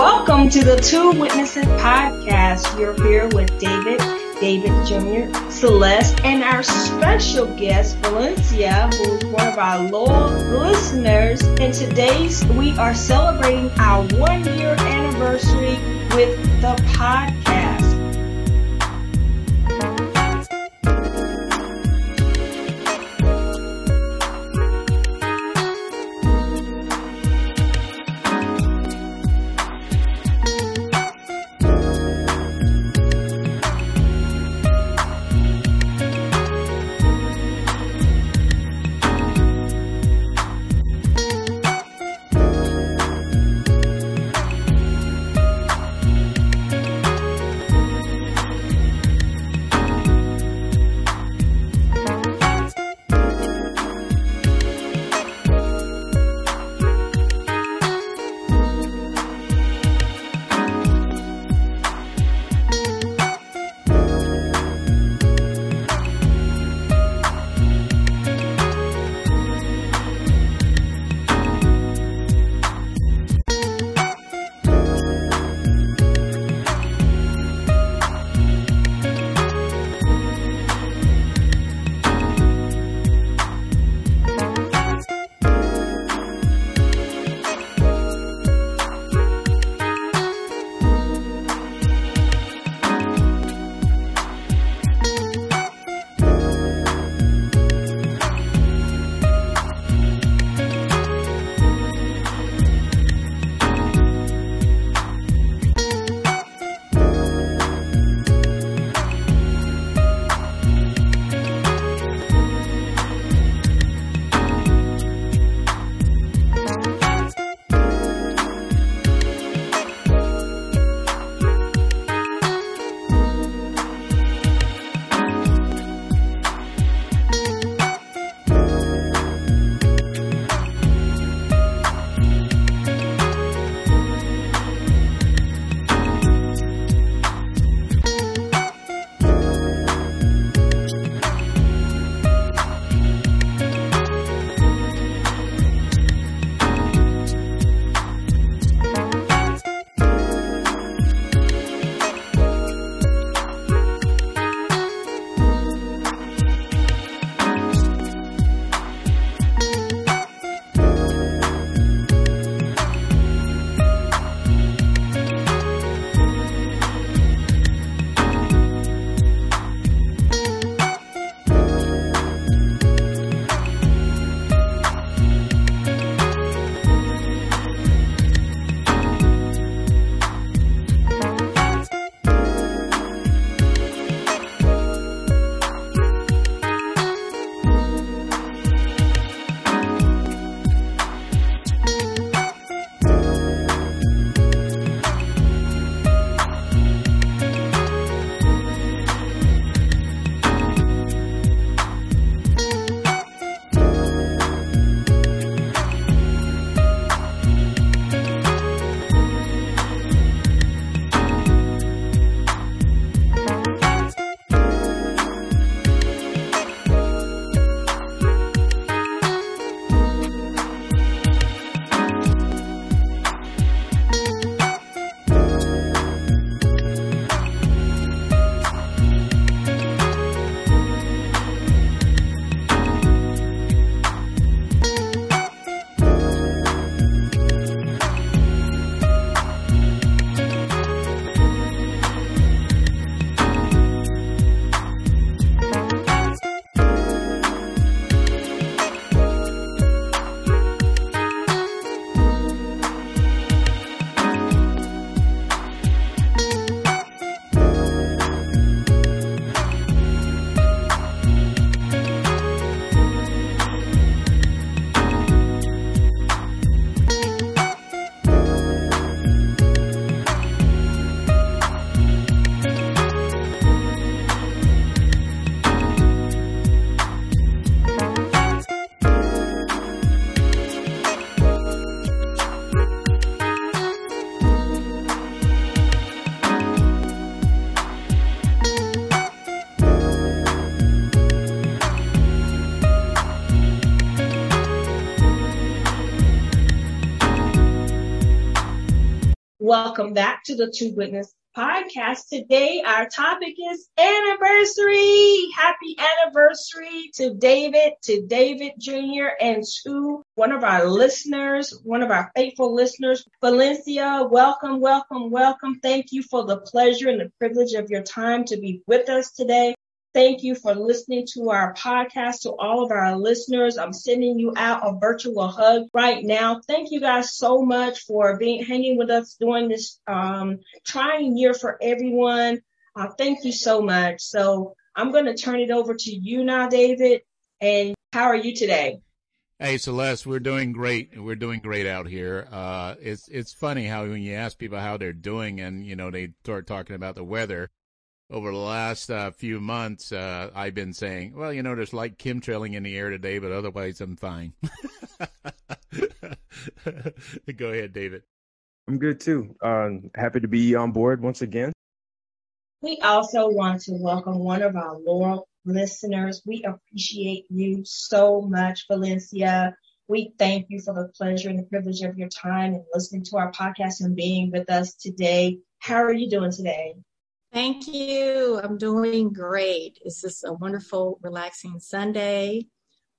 Welcome to the Two Witnesses podcast. You're here with David, David Jr., Celeste, and our special guest, Valencia, who's one of our loyal listeners. And today's we are celebrating our one year anniversary with the podcast. Welcome back to the Two Witness podcast. Today, our topic is anniversary. Happy anniversary to David, to David Jr., and to one of our listeners, one of our faithful listeners, Valencia. Welcome, welcome, welcome. Thank you for the pleasure and the privilege of your time to be with us today. Thank you for listening to our podcast. To all of our listeners, I'm sending you out a virtual hug right now. Thank you guys so much for being hanging with us during this um, trying year for everyone. Uh, thank you so much. So I'm going to turn it over to you now, David. And how are you today? Hey Celeste, we're doing great. We're doing great out here. Uh, it's it's funny how when you ask people how they're doing, and you know they start talking about the weather, over the last uh, few months, uh, I've been saying, well, you know, there's light chemtrailing in the air today, but otherwise I'm fine. Go ahead, David. I'm good too. Um, happy to be on board once again. We also want to welcome one of our loyal listeners. We appreciate you so much, Valencia. We thank you for the pleasure and the privilege of your time and listening to our podcast and being with us today. How are you doing today? Thank you. I'm doing great. It's just a wonderful, relaxing Sunday.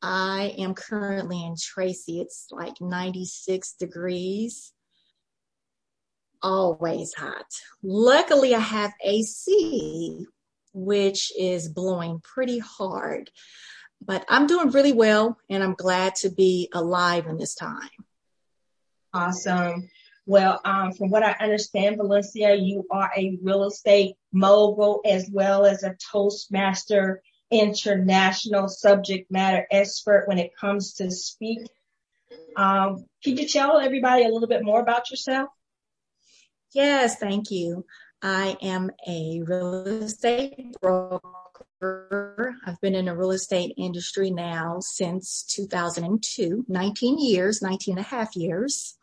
I am currently in Tracy. It's like 96 degrees. Always hot. Luckily, I have AC, which is blowing pretty hard. But I'm doing really well, and I'm glad to be alive in this time. Awesome. Well, um, from what I understand, Valencia, you are a real estate mogul as well as a Toastmaster international subject matter expert when it comes to speak. Um, can you tell everybody a little bit more about yourself? Yes, thank you. I am a real estate broker. I've been in the real estate industry now since 2002, 19 years, 19 and a half years.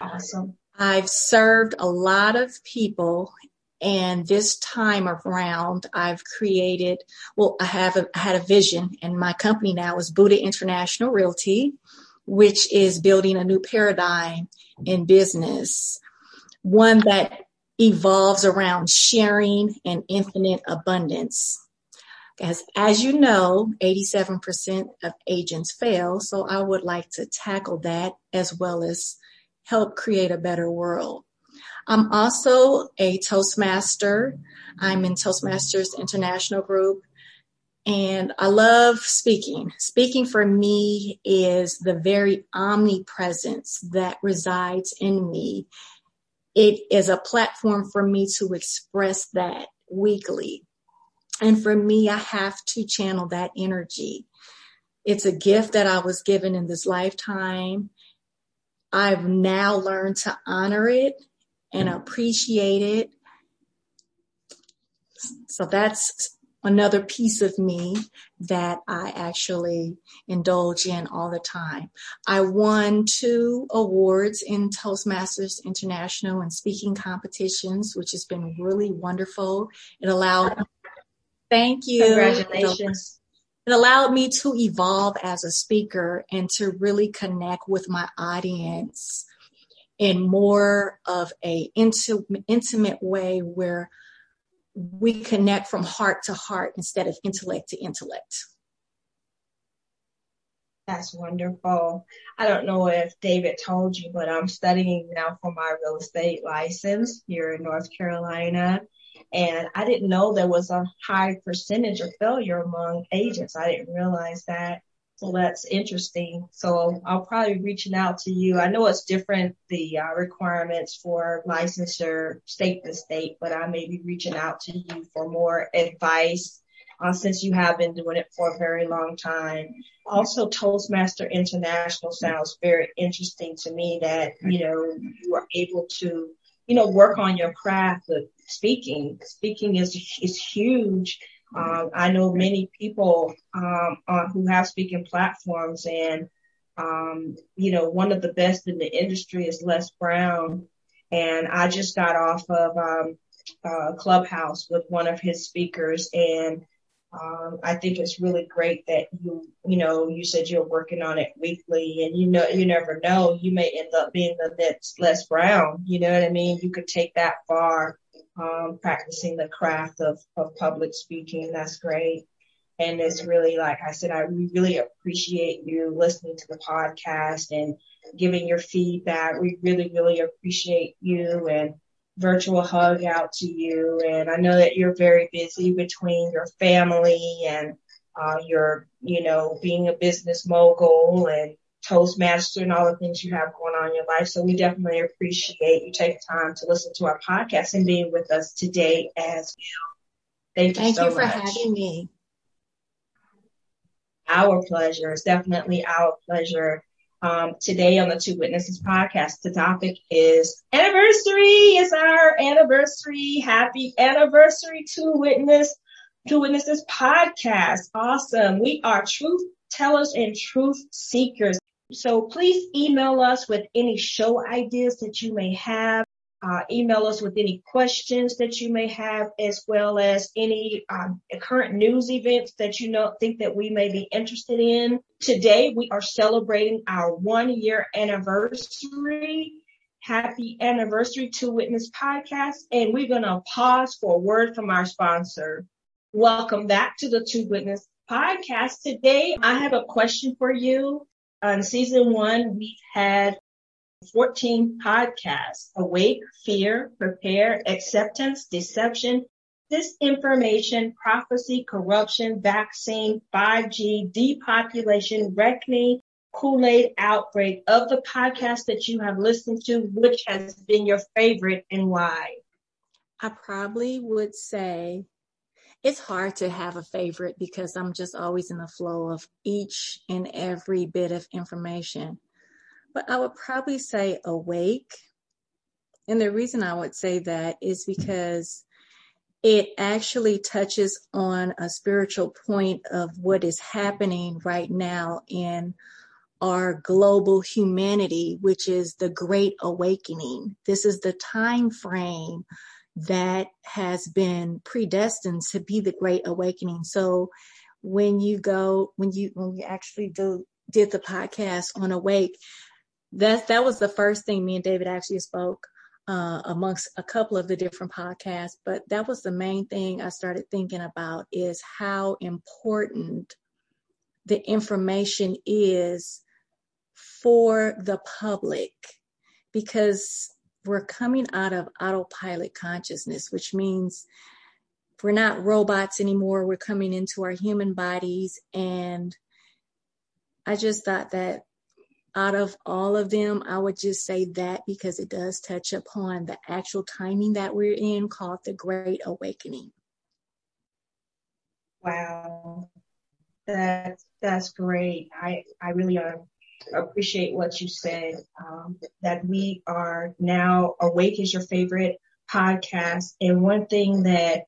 Awesome. I've served a lot of people and this time around I've created, well, I have a, I had a vision and my company now is Buddha International Realty, which is building a new paradigm in business, one that evolves around sharing and infinite abundance. As, as you know, 87% of agents fail. So I would like to tackle that as well as help create a better world. I'm also a Toastmaster. I'm in Toastmasters International Group. And I love speaking. Speaking for me is the very omnipresence that resides in me. It is a platform for me to express that weekly. And for me, I have to channel that energy. It's a gift that I was given in this lifetime. I've now learned to honor it and mm. appreciate it. So that's another piece of me that I actually indulge in all the time. I won two awards in Toastmasters International and speaking competitions, which has been really wonderful. It allowed, thank you. Congratulations it allowed me to evolve as a speaker and to really connect with my audience in more of a intimate way where we connect from heart to heart instead of intellect to intellect. That's wonderful. I don't know if David told you, but I'm studying now for my real estate license here in North Carolina. And I didn't know there was a high percentage of failure among agents. I didn't realize that. So that's interesting. So I'll probably be reaching out to you. I know it's different, the uh, requirements for licensure state to state, but I may be reaching out to you for more advice uh, since you have been doing it for a very long time. Also, Toastmaster International sounds very interesting to me that, you know, you are able to you know, work on your craft of speaking. Speaking is is huge. Um, I know many people um, uh, who have speaking platforms, and um, you know, one of the best in the industry is Les Brown, and I just got off of um, uh, Clubhouse with one of his speakers, and Um, I think it's really great that you, you know, you said you're working on it weekly, and you know, you never know, you may end up being the next Les Brown. You know what I mean? You could take that far, um, practicing the craft of of public speaking. That's great, and it's really like I said, I really appreciate you listening to the podcast and giving your feedback. We really, really appreciate you and virtual hug out to you. And I know that you're very busy between your family and uh, your, you know, being a business mogul and Toastmaster and all the things you have going on in your life. So we definitely appreciate you taking time to listen to our podcast and being with us today as well. Thank you Thank so you for much. having me. Our pleasure. It's definitely our pleasure. Um, today on the Two Witnesses podcast, the topic is anniversary. It's our anniversary. Happy anniversary to Witness, Two Witnesses podcast. Awesome. We are truth tellers and truth seekers. So please email us with any show ideas that you may have. Uh, email us with any questions that you may have, as well as any um, current news events that you know think that we may be interested in. Today, we are celebrating our one year anniversary. Happy anniversary to Witness Podcast, and we're going to pause for a word from our sponsor. Welcome back to the Two Witness Podcast. Today, I have a question for you. On season one, we've had 14 podcasts Awake, Fear, Prepare, Acceptance, Deception, Disinformation, Prophecy, Corruption, Vaccine, 5G, Depopulation, Reckoning, Kool Aid Outbreak. Of the podcasts that you have listened to, which has been your favorite and why? I probably would say it's hard to have a favorite because I'm just always in the flow of each and every bit of information but I would probably say awake. And the reason I would say that is because it actually touches on a spiritual point of what is happening right now in our global humanity, which is the great awakening. This is the time frame that has been predestined to be the great awakening. So when you go, when you, when you actually do, did the podcast on awake, that that was the first thing me and David actually spoke uh, amongst a couple of the different podcasts. But that was the main thing I started thinking about is how important the information is for the public because we're coming out of autopilot consciousness, which means we're not robots anymore. We're coming into our human bodies. And I just thought that out of all of them, I would just say that because it does touch upon the actual timing that we're in called the Great Awakening. Wow. That's that's great. I, I really uh, appreciate what you said. Um, that we are now awake is your favorite podcast. And one thing that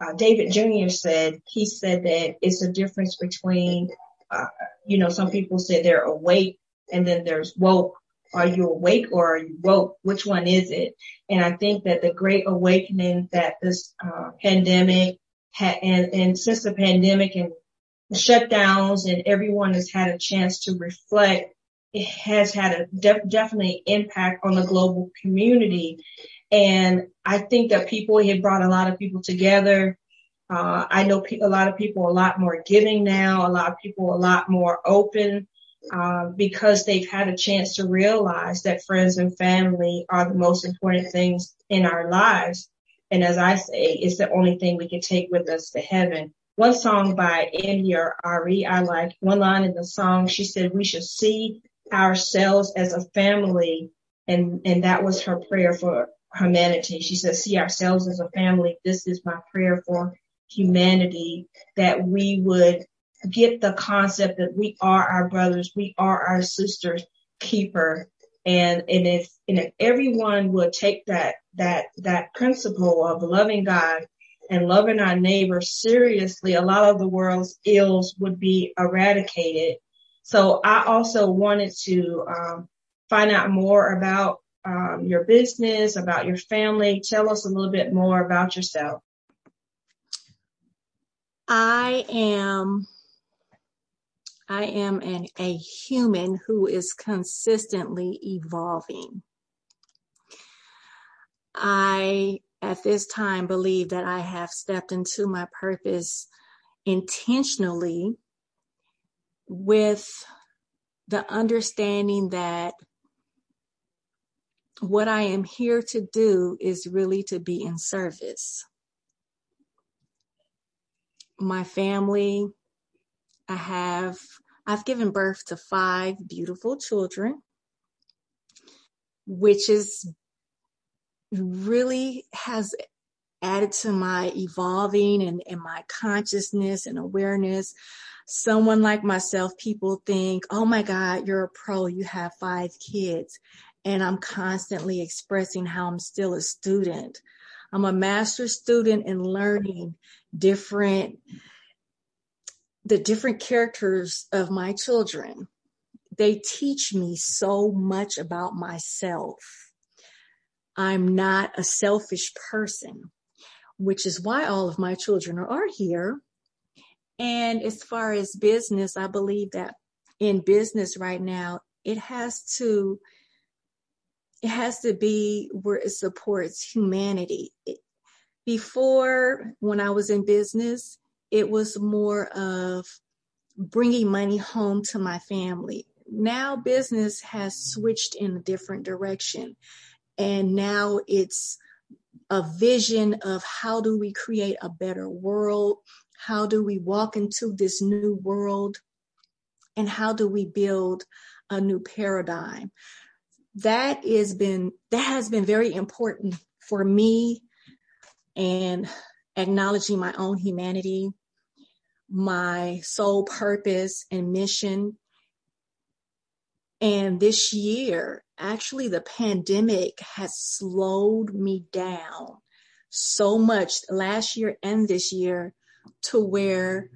uh, David Jr. said, he said that it's a difference between, uh, you know, some people say they're awake and then there's woke. Are you awake or are you woke? Which one is it? And I think that the great awakening that this uh, pandemic had, and, and since the pandemic and shutdowns and everyone has had a chance to reflect, it has had a def- definitely impact on the global community. And I think that people had brought a lot of people together. Uh, I know pe- a lot of people a lot more giving now, a lot of people a lot more open uh, because they've had a chance to realize that friends and family are the most important things in our lives. And as I say, it's the only thing we can take with us to heaven. One song by India Arie, I like one line in the song. She said, we should see ourselves as a family. And, and that was her prayer for humanity. She said, see ourselves as a family. This is my prayer for humanity that we would get the concept that we are our brothers, we are our sisters keeper. And, and if, and if everyone would take that, that, that principle of loving God and loving our neighbor seriously, a lot of the world's ills would be eradicated. So I also wanted to um, find out more about um, your business, about your family. Tell us a little bit more about yourself. I am I am an, a human who is consistently evolving. I, at this time, believe that I have stepped into my purpose intentionally with the understanding that what I am here to do is really to be in service. My family, I have I've given birth to five beautiful children, which is really has added to my evolving and, and my consciousness and awareness. Someone like myself, people think, oh my God, you're a pro, you have five kids. And I'm constantly expressing how I'm still a student. I'm a master student in learning different the different characters of my children, they teach me so much about myself. I'm not a selfish person, which is why all of my children are here. And as far as business, I believe that in business right now, it has to it has to be where it supports humanity. Before, when I was in business, it was more of bringing money home to my family. Now business has switched in a different direction. And now it's a vision of how do we create a better world? How do we walk into this new world? And how do we build a new paradigm? Been that has been very important for me and acknowledging my own humanity my sole purpose and mission. And this year, actually, the pandemic has slowed me down so much last year and this year to where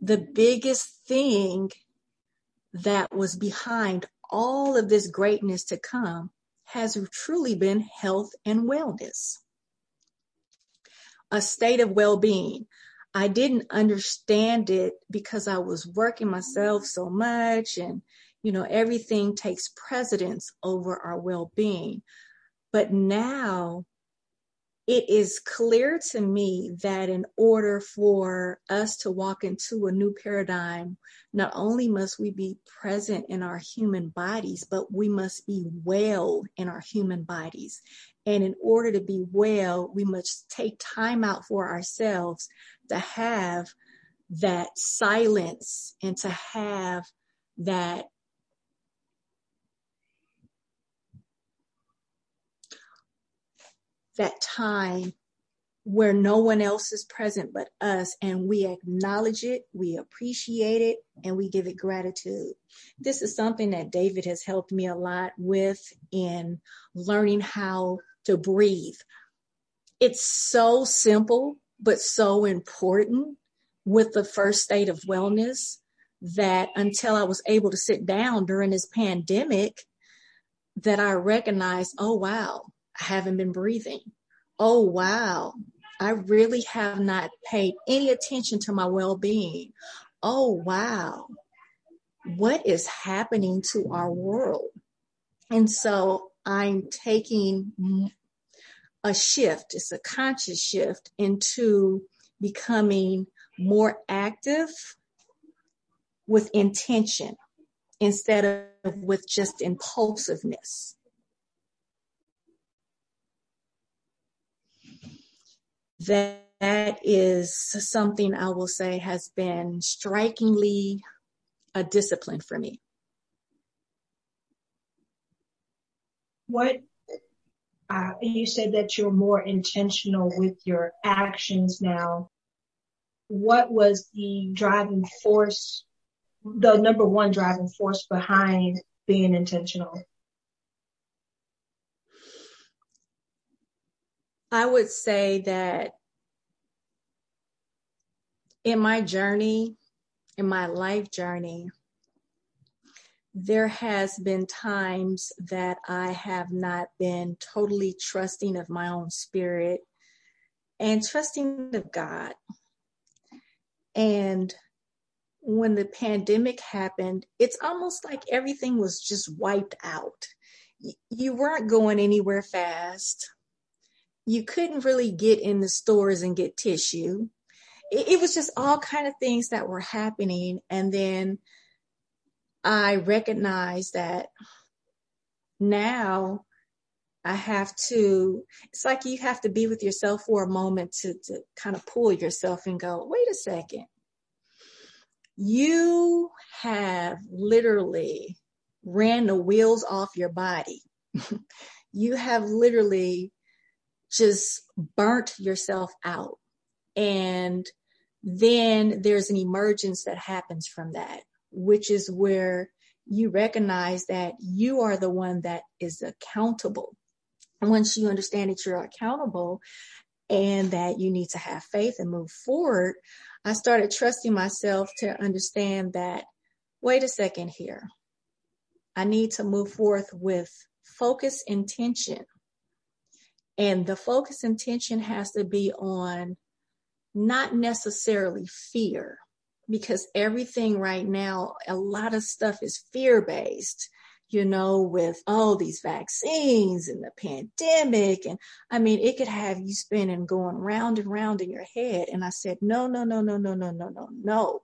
the biggest thing that was behind all of this greatness to come has truly been health and wellness, a state of well being. I didn't understand it because I was working myself so much and you know everything takes precedence over our well-being. But now it is clear to me that in order for us to walk into a new paradigm, not only must we be present in our human bodies, but we must be well in our human bodies. And in order to be well, we must take time out for ourselves to have that silence and to have that that time where no one else is present but us and we acknowledge it, we appreciate it, and we give it gratitude. This is something that David has helped me a lot with in learning how to breathe. It's so simple, but so important with the first state of wellness that until I was able to sit down during this pandemic, that I recognized, oh, wow, I haven't been breathing. Oh, wow, I really have not paid any attention to my well being. Oh, wow, what is happening to our world? And so I'm taking a shift, it's a conscious shift into becoming more active with intention instead of with just impulsiveness. That is something I will say has been strikingly a discipline for me. What uh, you said that you're more intentional with your actions now. What was the driving force, the number one driving force behind being intentional? I would say that in my journey, in my life journey, there has been times that I have not been totally trusting of my own spirit and trusting of God. And when the pandemic happened, it's almost like everything was just wiped out. You weren't going anywhere fast. You couldn't really get in the stores and get tissue. It, was just all kind of things that were happening. And then I recognized that now I have to, it's like you have to be with yourself for a moment to, to kind of pull yourself and go, wait a second. You have literally ran the wheels off your body. you have literally just burnt yourself out. And then there's an emergence that happens from that, which is where you recognize that you are the one that is accountable. Once you understand that you're accountable and that you need to have faith and move forward, I started trusting myself to understand that, wait a second here. I need to move forth with focus intention. And the focus intention has to be on not necessarily fear, because everything right now, a lot of stuff is fear based, you know, with all these vaccines and the pandemic. And I mean, it could have you spinning going round and round in your head. And I said, no, no, no, no, no, no, no, no, no.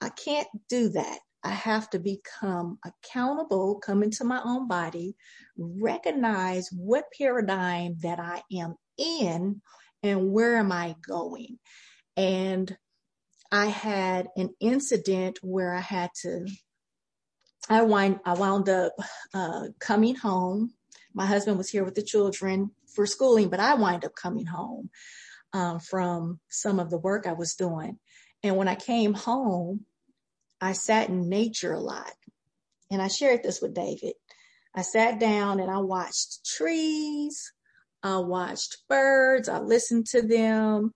I can't do that. I have to become accountable, come into my own body, recognize what paradigm that I am in and where am I going. And I had an incident where I had to, I wind, I wound up uh, coming home. My husband was here with the children for schooling, but I wind up coming home um, from some of the work I was doing. And when I came home, I sat in nature a lot. And I shared this with David. I sat down and I watched trees, I watched birds, I listened to them,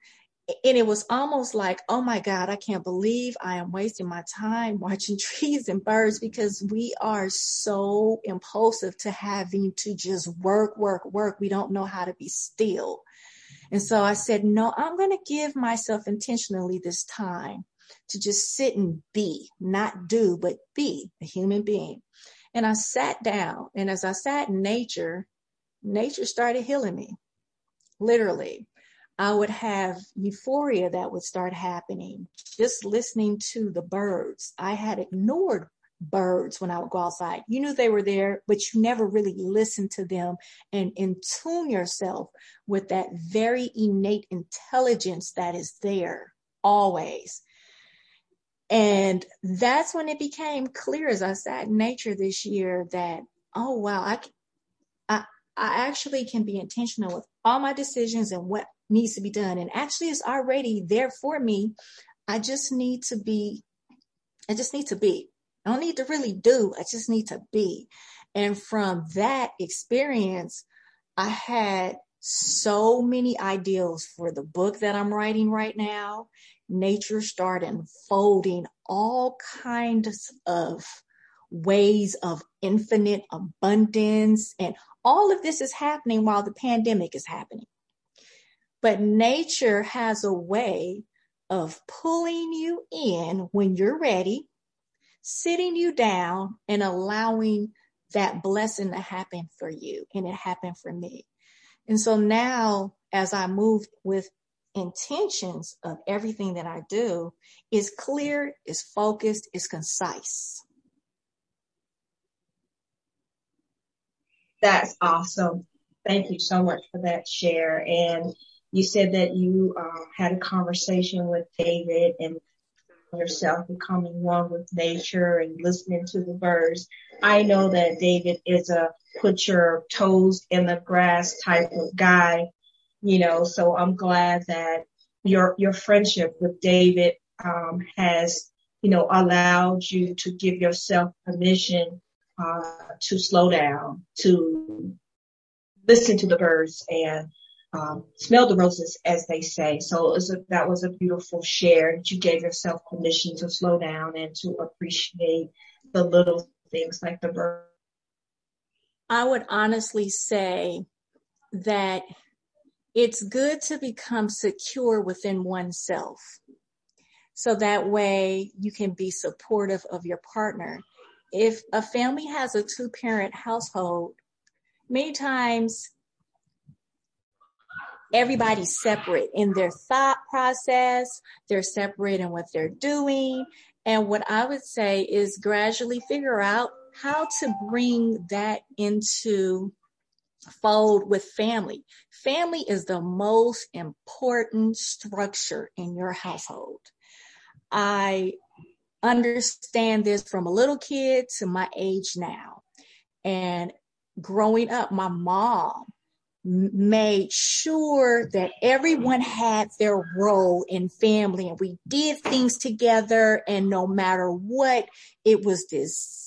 and it was almost like, oh my God, I can't believe I am wasting my time watching trees and birds because we are so impulsive to having to just work, work, work. We don't know how to be still. And so I said, no, I'm going to give myself intentionally this time to just sit and be, not do, but be a human being. And I sat down, and as I sat in nature, nature started healing me, literally. I would have euphoria that would start happening just listening to the birds. I had ignored birds when I would go outside. You knew they were there, but you never really listened to them and in tune yourself with that very innate intelligence that is there always. And that's when it became clear as I sat in nature this year that, oh wow, I, I, I actually can be intentional with all my decisions and what needs to be done. And actually, it's already there for me. I just need to be, I just need to be. I don't need to really do, I just need to be. And from that experience, I had so many ideals for the book that I'm writing right now. Nature started unfolding all kinds of ways of infinite abundance. And all of this is happening while the pandemic is happening. But nature has a way of pulling you in when you're ready, sitting you down, and allowing that blessing to happen for you. And it happened for me. And so now, as I move with intentions of everything that I do, is clear, is focused, is concise. That's awesome. Thank you so much for that share. And you said that you uh, had a conversation with David and yourself becoming one with nature and listening to the birds. I know that David is a put your toes in the grass type of guy, you know, so I'm glad that your, your friendship with David, um, has, you know, allowed you to give yourself permission, uh, to slow down, to listen to the birds and um, smell the roses, as they say. So a, that was a beautiful share that you gave yourself permission to slow down and to appreciate the little things like the bird. I would honestly say that it's good to become secure within oneself. So that way you can be supportive of your partner. If a family has a two parent household, many times everybody's separate in their thought process, they're separate in what they're doing. And what I would say is gradually figure out how to bring that into fold with family. Family is the most important structure in your household. I understand this from a little kid to my age now. And growing up, my mom made sure that everyone had their role in family and we did things together and no matter what it was this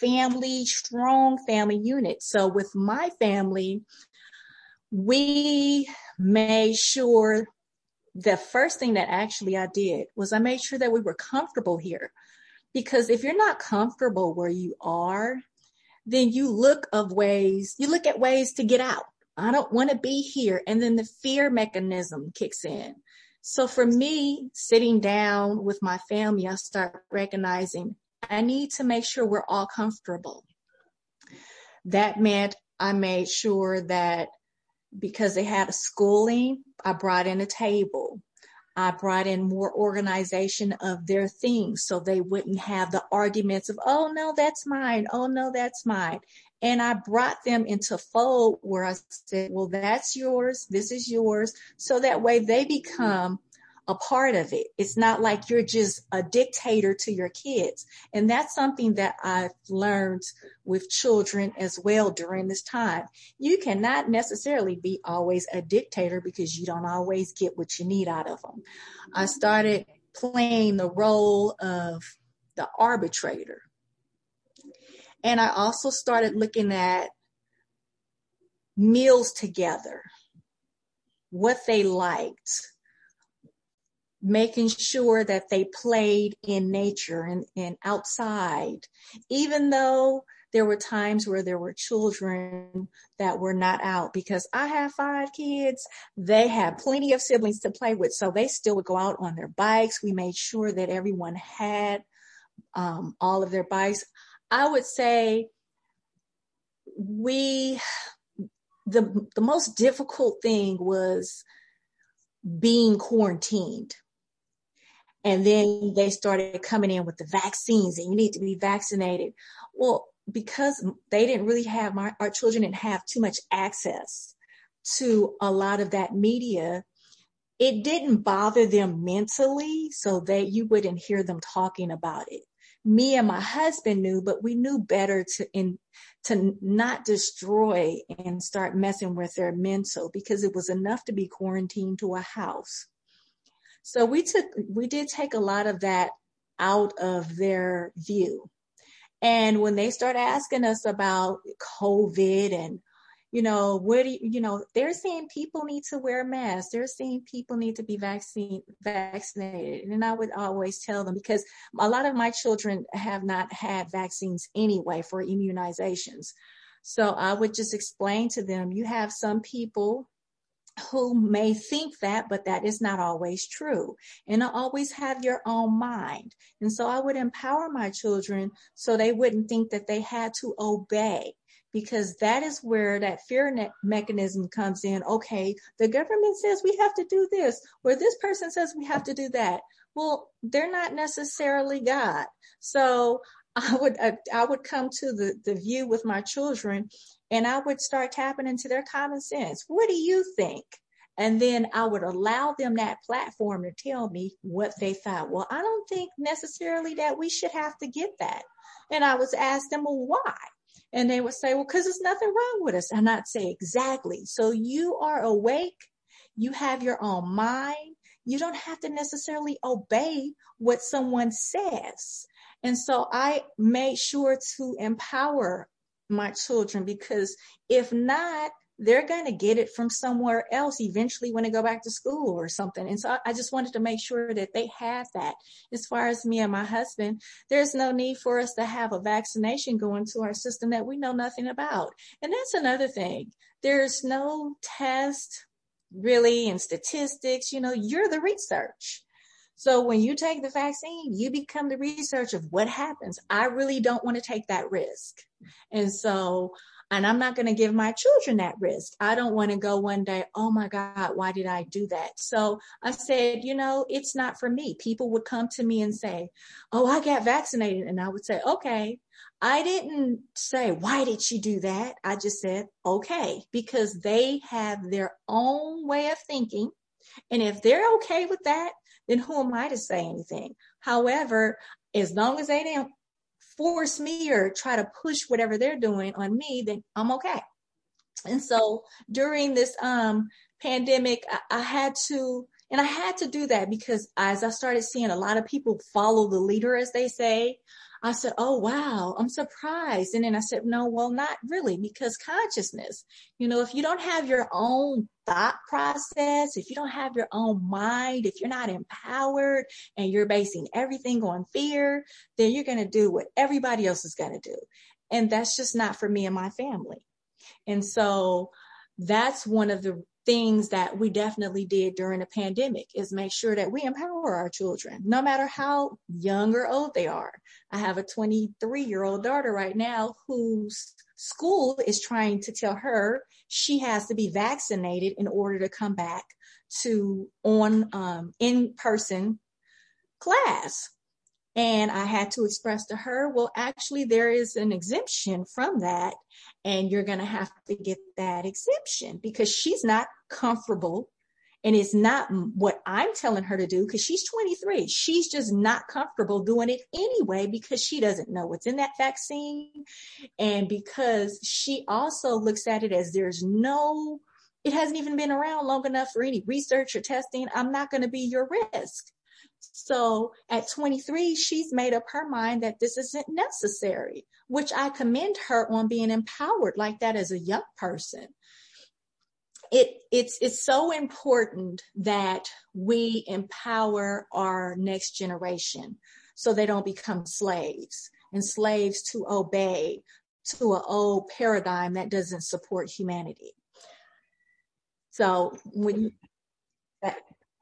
family strong family unit so with my family we made sure the first thing that actually I did was I made sure that we were comfortable here because if you're not comfortable where you are then you look of ways you look at ways to get out I don't want to be here. And then the fear mechanism kicks in. So for me, sitting down with my family, I start recognizing I need to make sure we're all comfortable. That meant I made sure that because they had a schooling, I brought in a table. I brought in more organization of their things so they wouldn't have the arguments of, oh no, that's mine. Oh no, that's mine. And I brought them into fold where I said, well, that's yours. This is yours. So that way they become a part of it. It's not like you're just a dictator to your kids. And that's something that I've learned with children as well during this time. You cannot necessarily be always a dictator because you don't always get what you need out of them. I started playing the role of the arbitrator. And I also started looking at meals together, what they liked, making sure that they played in nature and, and outside, even though there were times where there were children that were not out because I have five kids. They had plenty of siblings to play with. So they still would go out on their bikes. We made sure that everyone had um, all of their bikes. I would say we the the most difficult thing was being quarantined. And then they started coming in with the vaccines and you need to be vaccinated. Well, because they didn't really have my our children didn't have too much access to a lot of that media it didn't bother them mentally so that you wouldn't hear them talking about it me and my husband knew, but we knew better to in to not destroy and start messing with their mental because it was enough to be quarantined to a house. So we took we did take a lot of that out of their view. And when they start asking us about COVID and you know, what do you, you know, they're saying people need to wear masks. They're saying people need to be vaccine vaccinated. And I would always tell them because a lot of my children have not had vaccines anyway for immunizations. So I would just explain to them, you have some people who may think that, but that is not always true. And always have your own mind. And so I would empower my children so they wouldn't think that they had to obey because that is where that fear mechanism comes in. Okay, the government says we have to do this, or this person says we have to do that. Well, they're not necessarily God. So I would I, I would come to the the view with my children, and I would start tapping into their common sense. What do you think? And then I would allow them that platform to tell me what they thought. Well, I don't think necessarily that we should have to get that. And I was ask them, well, why? And they would say, well, because there's nothing wrong with us. And I'd say, exactly. So you are awake. You have your own mind. You don't have to necessarily obey what someone says. And so I made sure to empower my children because if not, they're going to get it from somewhere else eventually when they go back to school or something. And so I just wanted to make sure that they have that. As far as me and my husband, there's no need for us to have a vaccination going to our system that we know nothing about. And that's another thing. There's no test really in statistics. You know, you're the research. So when you take the vaccine, you become the research of what happens. I really don't want to take that risk. And so, and I'm not going to give my children that risk. I don't want to go one day, oh my God, why did I do that? So I said, you know, it's not for me. People would come to me and say, oh, I got vaccinated. And I would say, okay. I didn't say, why did she do that? I just said, okay, because they have their own way of thinking. And if they're okay with that, then who am I to say anything? However, as long as they don't force me or try to push whatever they're doing on me, then I'm okay. And so during this um, pandemic, I, I had to, and I had to do that because as I started seeing a lot of people follow the leader, as they say, I said, Oh, wow, I'm surprised. And then I said, No, well, not really, because consciousness, you know, if you don't have your own thought process, if you don't have your own mind, if you're not empowered and you're basing everything on fear, then you're going to do what everybody else is going to do. And that's just not for me and my family. And so that's one of the things that we definitely did during the pandemic is make sure that we empower our children, no matter how young or old they are. I have a 23 year old daughter right now whose school is trying to tell her she has to be vaccinated in order to come back to on um, in person class. And I had to express to her, well, actually, there is an exemption from that. And you're going to have to get that exemption because she's not comfortable and it's not what I'm telling her to do because she's 23. She's just not comfortable doing it anyway because she doesn't know what's in that vaccine. And because she also looks at it as there's no, it hasn't even been around long enough for any research or testing. I'm not going to be your risk. So at 23, she's made up her mind that this isn't necessary, which I commend her on being empowered like that as a young person. It, it's, it's so important that we empower our next generation so they don't become slaves and slaves to obey to an old paradigm that doesn't support humanity. So when that,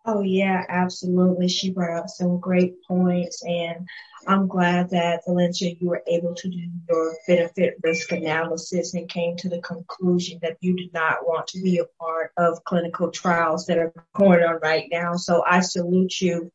Oh, yeah, absolutely. She brought up some great points, and I'm glad that Valencia, you were able to do your benefit risk analysis and came to the conclusion that you did not want to be a part of clinical trials that are going on right now. So I salute you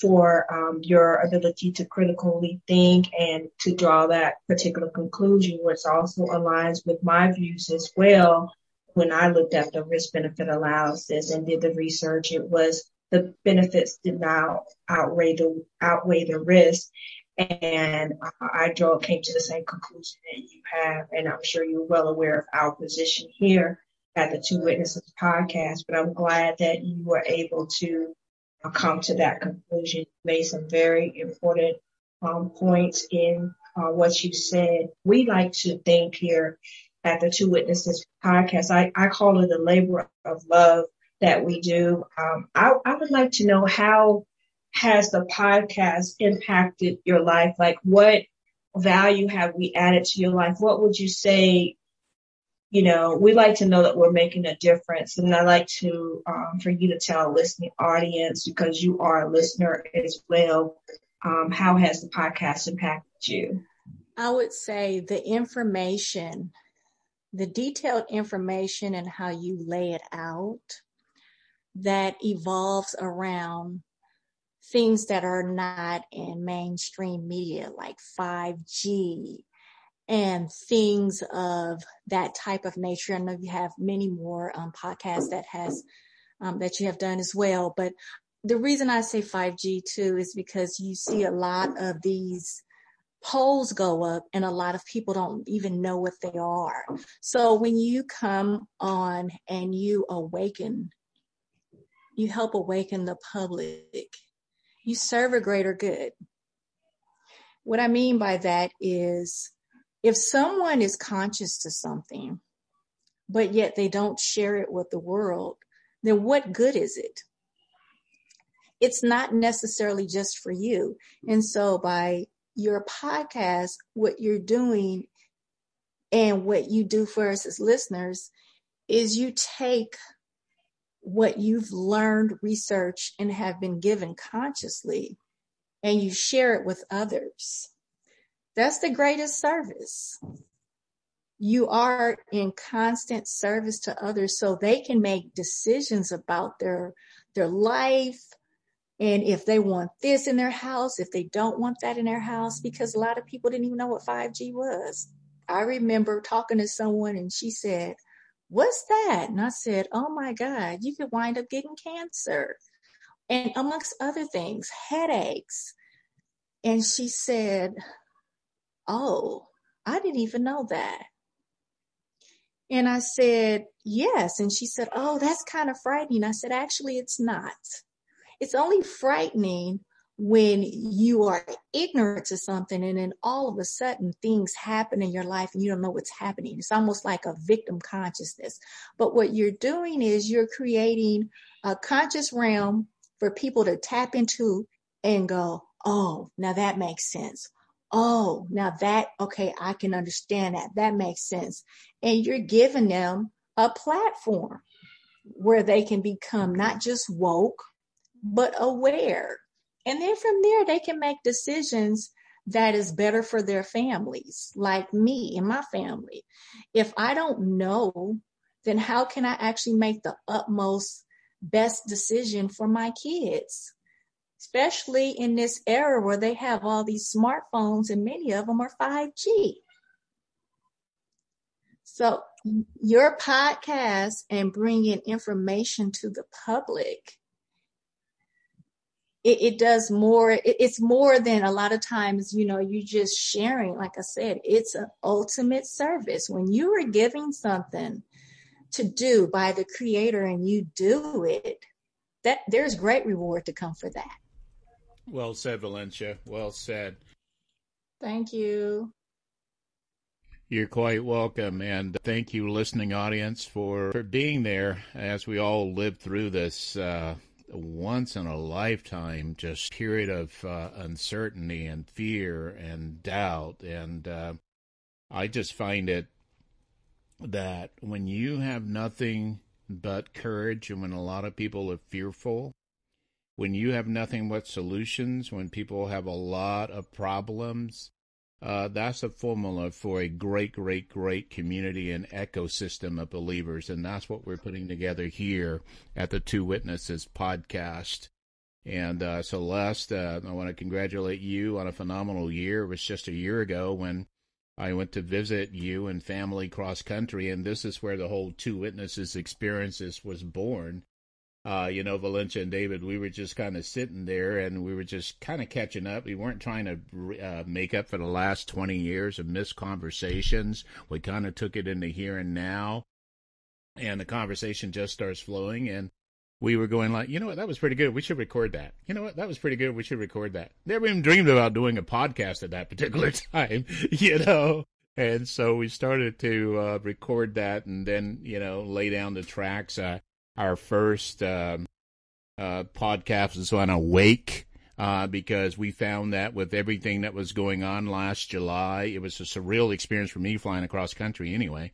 for um, your ability to critically think and to draw that particular conclusion, which also aligns with my views as well when I looked at the risk benefit analysis and did the research, it was the benefits did not outweigh the outweigh the risk. And I draw came to the same conclusion that you have, and I'm sure you're well aware of our position here at the Two Witnesses podcast. But I'm glad that you were able to come to that conclusion. You made some very important um, points in uh, what you said. We like to think here at the Two Witnesses podcast. I, I call it a labor of love that we do. Um, I, I would like to know how has the podcast impacted your life? Like what value have we added to your life? What would you say? You know, we like to know that we're making a difference, and I like to um, for you to tell a listening audience because you are a listener as well. Um, how has the podcast impacted you? I would say the information, the detailed information, and how you lay it out that evolves around things that are not in mainstream media like 5G and things of that type of nature. I know you have many more um, podcasts that has um, that you have done as well, but the reason I say 5G too is because you see a lot of these polls go up and a lot of people don't even know what they are. So when you come on and you awaken you help awaken the public. You serve a greater good. What I mean by that is if someone is conscious to something, but yet they don't share it with the world, then what good is it? It's not necessarily just for you. And so by your podcast, what you're doing and what you do for us as listeners is you take what you've learned, researched, and have been given consciously, and you share it with others. That's the greatest service. You are in constant service to others so they can make decisions about their their life and if they want this in their house, if they don't want that in their house because a lot of people didn't even know what 5G was. I remember talking to someone and she said, What's that? And I said, Oh my God, you could wind up getting cancer. And amongst other things, headaches. And she said, Oh, I didn't even know that. And I said, Yes. And she said, Oh, that's kind of frightening. I said, Actually, it's not. It's only frightening when you are ignorant to something and then all of a sudden things happen in your life and you don't know what's happening. It's almost like a victim consciousness. But what you're doing is you're creating a conscious realm for people to tap into and go, oh, now that makes sense. Oh, now that, okay, I can understand that. That makes sense. And you're giving them a platform where they can become not just woke, but aware and then from there, they can make decisions that is better for their families, like me and my family. If I don't know, then how can I actually make the utmost best decision for my kids? Especially in this era where they have all these smartphones and many of them are 5G. So, your podcast and bringing information to the public it, it does more it, it's more than a lot of times you know you just sharing like i said it's an ultimate service. When you are giving something to do by the creator and you do it that there's great reward to come for that. Well said valencia. Well said. Thank you. You're quite welcome, and thank you, listening audience, for, for being there as we all live through this uh, once in a lifetime just period of uh, uncertainty and fear and doubt. And uh, i just find it that when you have nothing but courage and when a lot of people are fearful when you have nothing but solutions when people have a lot of problems uh, that's a formula for a great, great, great community and ecosystem of believers. And that's what we're putting together here at the Two Witnesses podcast. And uh, Celeste, uh, I want to congratulate you on a phenomenal year. It was just a year ago when I went to visit you and family cross country, and this is where the whole Two Witnesses experiences was born uh, you know, Valencia and David, we were just kind of sitting there and we were just kind of catching up. We weren't trying to uh, make up for the last 20 years of missed conversations. We kind of took it into here and now. And the conversation just starts flowing. And we were going like, you know what, that was pretty good. We should record that. You know what, that was pretty good. We should record that. Never even dreamed about doing a podcast at that particular time, you know. And so we started to uh, record that and then, you know, lay down the tracks. Uh, our first um, uh, podcast was on Awake uh, because we found that with everything that was going on last July, it was a surreal experience for me flying across country anyway.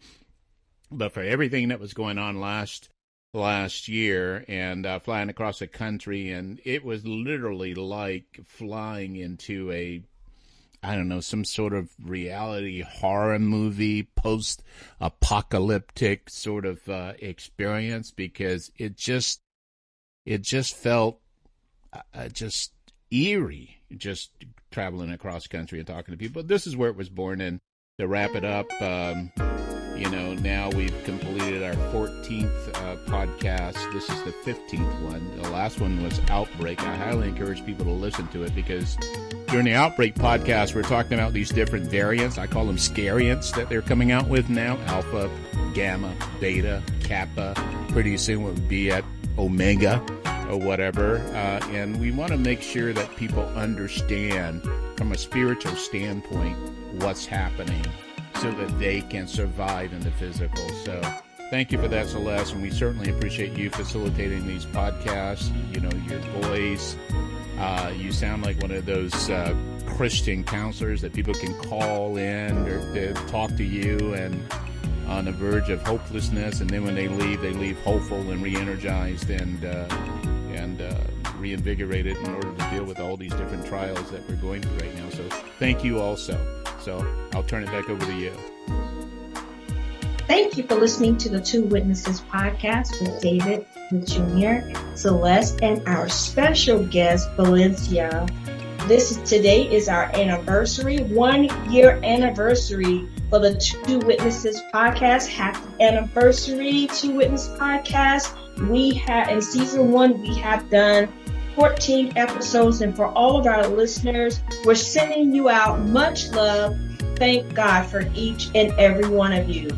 But for everything that was going on last last year and uh, flying across the country, and it was literally like flying into a I don't know, some sort of reality horror movie, post apocalyptic sort of uh, experience because it just, it just felt uh, just eerie, just traveling across country and talking to people. This is where it was born. And to wrap it up, um, you know, now we've completed our 14th uh, podcast. This is the 15th one. The last one was Outbreak. I highly encourage people to listen to it because during the Outbreak podcast, we're talking about these different variants. I call them scariants that they're coming out with now alpha, gamma, beta, kappa. Pretty soon we'll be at omega or whatever. Uh, and we want to make sure that people understand from a spiritual standpoint what's happening so that they can survive in the physical. So thank you for that, Celeste, and we certainly appreciate you facilitating these podcasts. You know, your voice, uh, you sound like one of those uh, Christian counselors that people can call in or to talk to you and on the verge of hopelessness, and then when they leave, they leave hopeful and re-energized and uh, and uh, reinvigorated in order to deal with all these different trials that we're going through right now. So thank you also. So I'll turn it back over to you. Thank you for listening to the Two Witnesses podcast with David Jr., Celeste, and our special guest, Valencia. This is, today is our anniversary, one year anniversary for the Two Witnesses podcast. Happy anniversary, Two Witness podcast. We have in season one, we have done 14 episodes, and for all of our listeners, we're sending you out much love. Thank God for each and every one of you.